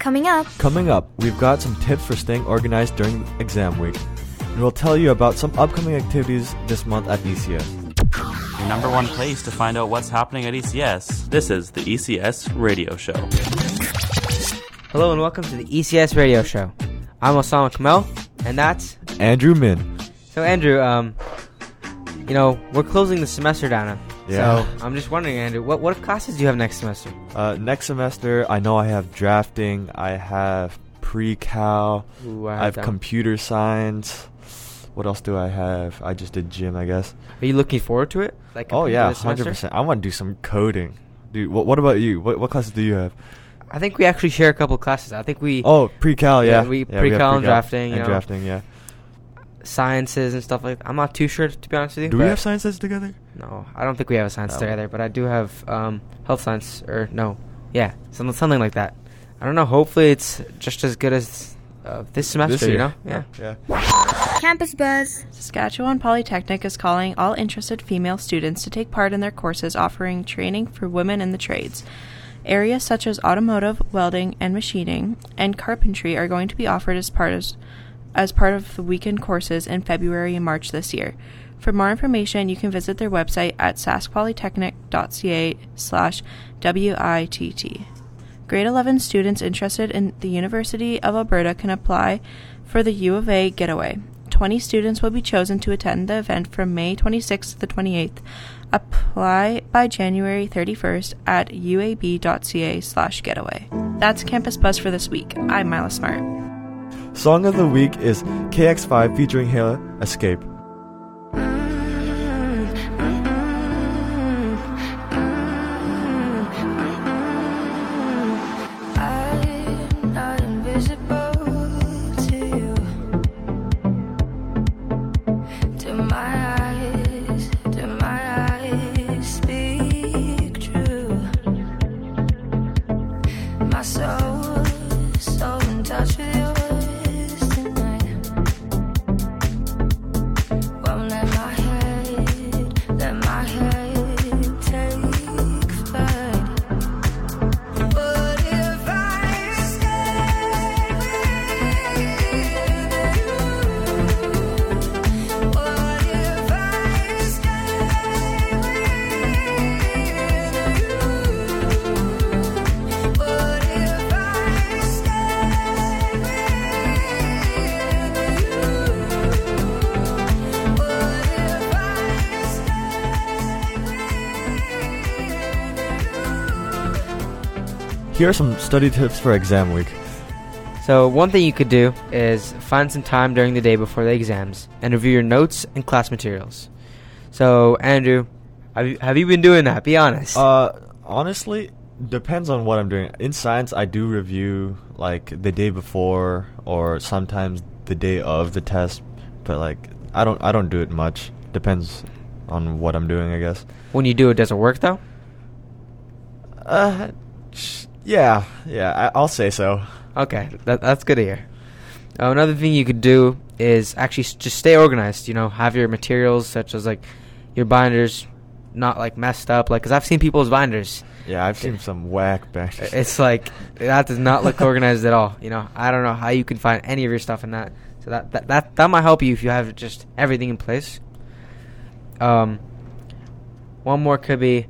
Coming up. Coming up, we've got some tips for staying organized during exam week. And we'll tell you about some upcoming activities this month at ECS. Your number one place to find out what's happening at ECS. This is the ECS Radio Show. Hello and welcome to the ECS Radio Show. I'm Osama Kamel, and that's Andrew Min. So Andrew, um, you know we're closing the semester down now. Yeah. So I'm just wondering, Andrew, what what classes do you have next semester? Uh, next semester, I know I have drafting, I have pre-cal, Ooh, I I have that. computer science. What else do I have? I just did gym, I guess. Are you looking forward to it? Like Oh yeah, this hundred percent. I want to do some coding, dude. What, what about you? What what classes do you have? I think we actually share a couple classes. I think we Oh, pre-cal, Yeah, yeah. we have pre-cal and drafting, you and know. drafting, yeah. sciences and stuff like. that. I'm not too sure to be honest with you. Do we have sciences together? No, I don't think we have a science No. together, but I do have um, health science or no, yeah, something something like that. I don't know. Hopefully, it's just as good as uh, this semester. This. You know, yeah. Yeah. Campus Buzz. Saskatchewan Polytechnic is calling all interested female students to take part in their courses offering training for women in the trades. Areas such as automotive, welding, and machining, and carpentry are going to be offered as part of, as part of the weekend courses in February and March this year. For more information, you can visit their website at saskpolytechnic.ca slash WITT. Grade 11 students interested in the University of Alberta can apply for the U of A Getaway. 20 students will be chosen to attend the event from May 26th to the 28th. Apply by January 31st at uab.ca slash getaway. That's Campus Buzz for this week. I'm Mila Smart. Song of the week is KX5 featuring Hayla, Escape. Here are some study tips for exam week. So one thing you could do is find some time during the day before the exams and review your notes and class materials. So Andrew, have you, have you been doing that? Be honest. Uh, honestly, depends on what I'm doing. In science, I do review like the day before or sometimes the day of the test, but like I don't I don't do it much. Depends on what I'm doing, I guess. when you do it, does it work though? Uh, yeah, yeah, I, I'll say so. Okay, that, that's good to hear. Uh, another thing you could do is actually s- just stay organized. You know, have your materials such as like your binders not like messed up. Like, cause I've seen people's binders. Yeah, I've seen some whack bangers. It's like that does not look organized at all. You know, I don't know how you can find any of your stuff in that. So that that that, that might help you if you have just everything in place. Um, one more could be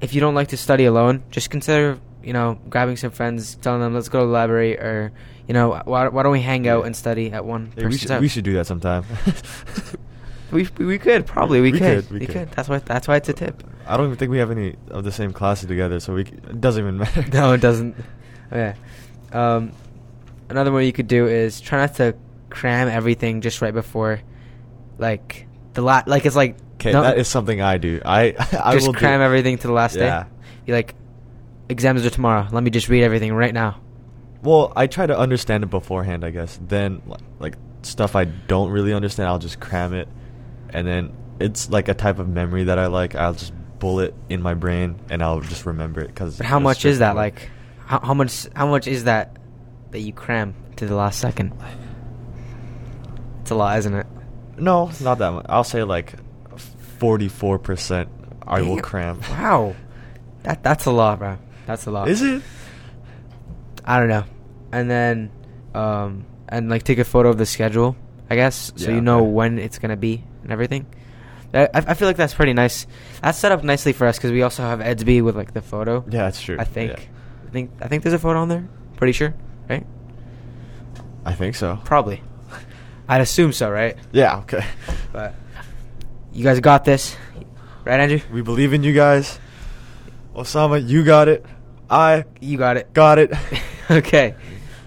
if you don't like to study alone, just consider you know grabbing some friends, telling them let's go to the library, or you know why, why don't we hang out and study at one Yeah, we should we should do that sometime. we we could probably we, We could, could, we we could. could that's why that's why it's a tip. I don't even think we have any of the same classes together, so we c- it doesn't even matter. No, it doesn't. Okay. Um, another one you could do is try not to cram everything just right before, like the la- like it's like Okay, that is something I do. I I just will cram everything to the last Yeah. day. You like exams are tomorrow. Let me just read everything right now. Well, I try to understand it beforehand, I guess. Then, like stuff I don't really understand, I'll just cram it, and then it's like a type of memory that I like. I'll just bullet in my brain, and I'll just remember it. Because But how much is that? Like, how, how much? How much is that that you cram to the last second? It's a lot, isn't it? No, not that much. I'll say like forty-four percent. I will cram. Wow, that that's a lot, bro. That's a lot. Is it? I don't know. and then um, and like take a photo of the schedule, I guess, so Yeah, you know okay. when it's gonna be and everything. I, I feel like that's pretty nice. That's set up nicely for us because we also have Edsby with like the photo. Yeah, that's true. I think. Yeah. I think I think there's a photo on there. Pretty sure, right? I think so. Probably. I'd assume so, right? Yeah. Okay. But you guys got this, right, Andrew? We believe in you guys. Osama, you got it. I You got it. got it. okay.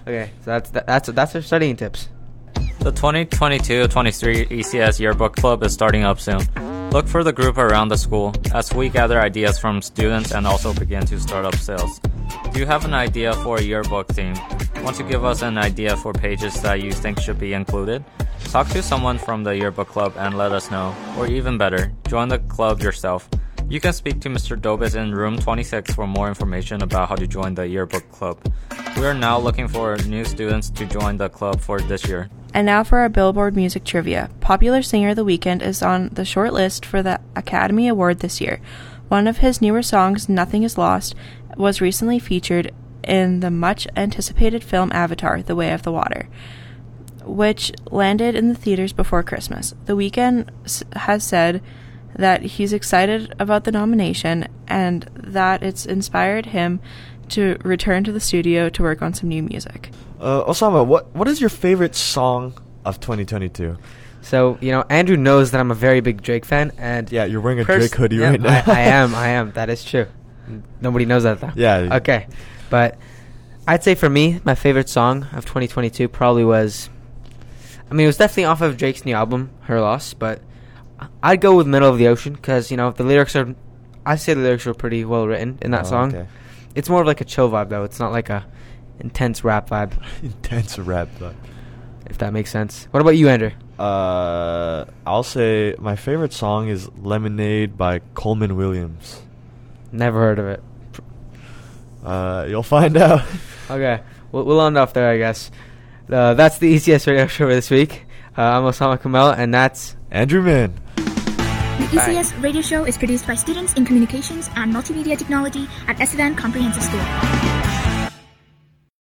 Okay. So that's that, that's that's our studying tips. The 2022-23 ECS Yearbook Club is starting up soon. Look for the group around the school as we gather ideas from students and also begin to start up sales. Do you have an idea for a yearbook theme? Want to give us an idea for pages that you think should be included? Talk to someone from the yearbook club and let us know. Or even better, join the club yourself. You can speak to Mr. Dobis in room 26 for more information about how to join the yearbook club. We are now looking for new students to join the club for this year. And now for our Billboard Music Trivia. Popular Singer of the Weeknd is on the short list for the Academy Award this year. One of his newer songs, Nothing Is Lost, was recently featured in the much anticipated film Avatar The Way of the Water, which landed in the theaters before Christmas. The Weeknd s- has said that he's excited about the nomination and that it's inspired him to return to the studio to work on some new music. Uh, Osama, what what is your favorite song of 2022? So you know, Andrew knows that I'm a very big Drake fan, and Yeah, you're wearing a Pers- Drake hoodie Yeah, right now. I, I am. I am. That is true. Nobody knows that though. Yeah. Okay, but I'd say for me, my favorite song of 2022 probably was. I mean, it was definitely off of Drake's new album, Her Loss, but I'd go with Middle of the Ocean because you know the lyrics are. I say the lyrics are pretty well written in that Oh, song. okay. It's more of like a chill vibe though. It's not like a intense rap vibe, Intense rap though. if that makes sense. What about you, Andrew? Uh, I'll say my favorite song is Lemonade by Coleman Williams. Never heard of it. Uh, you'll find out. Okay, we'll, we'll end off there, I guess. Uh, that's the ECS radio show for this week. Uh, I'm Osama Kamal, and that's Andrew Min. The ECS radio show is produced by students in communications and multimedia technology at Estevan Comprehensive School.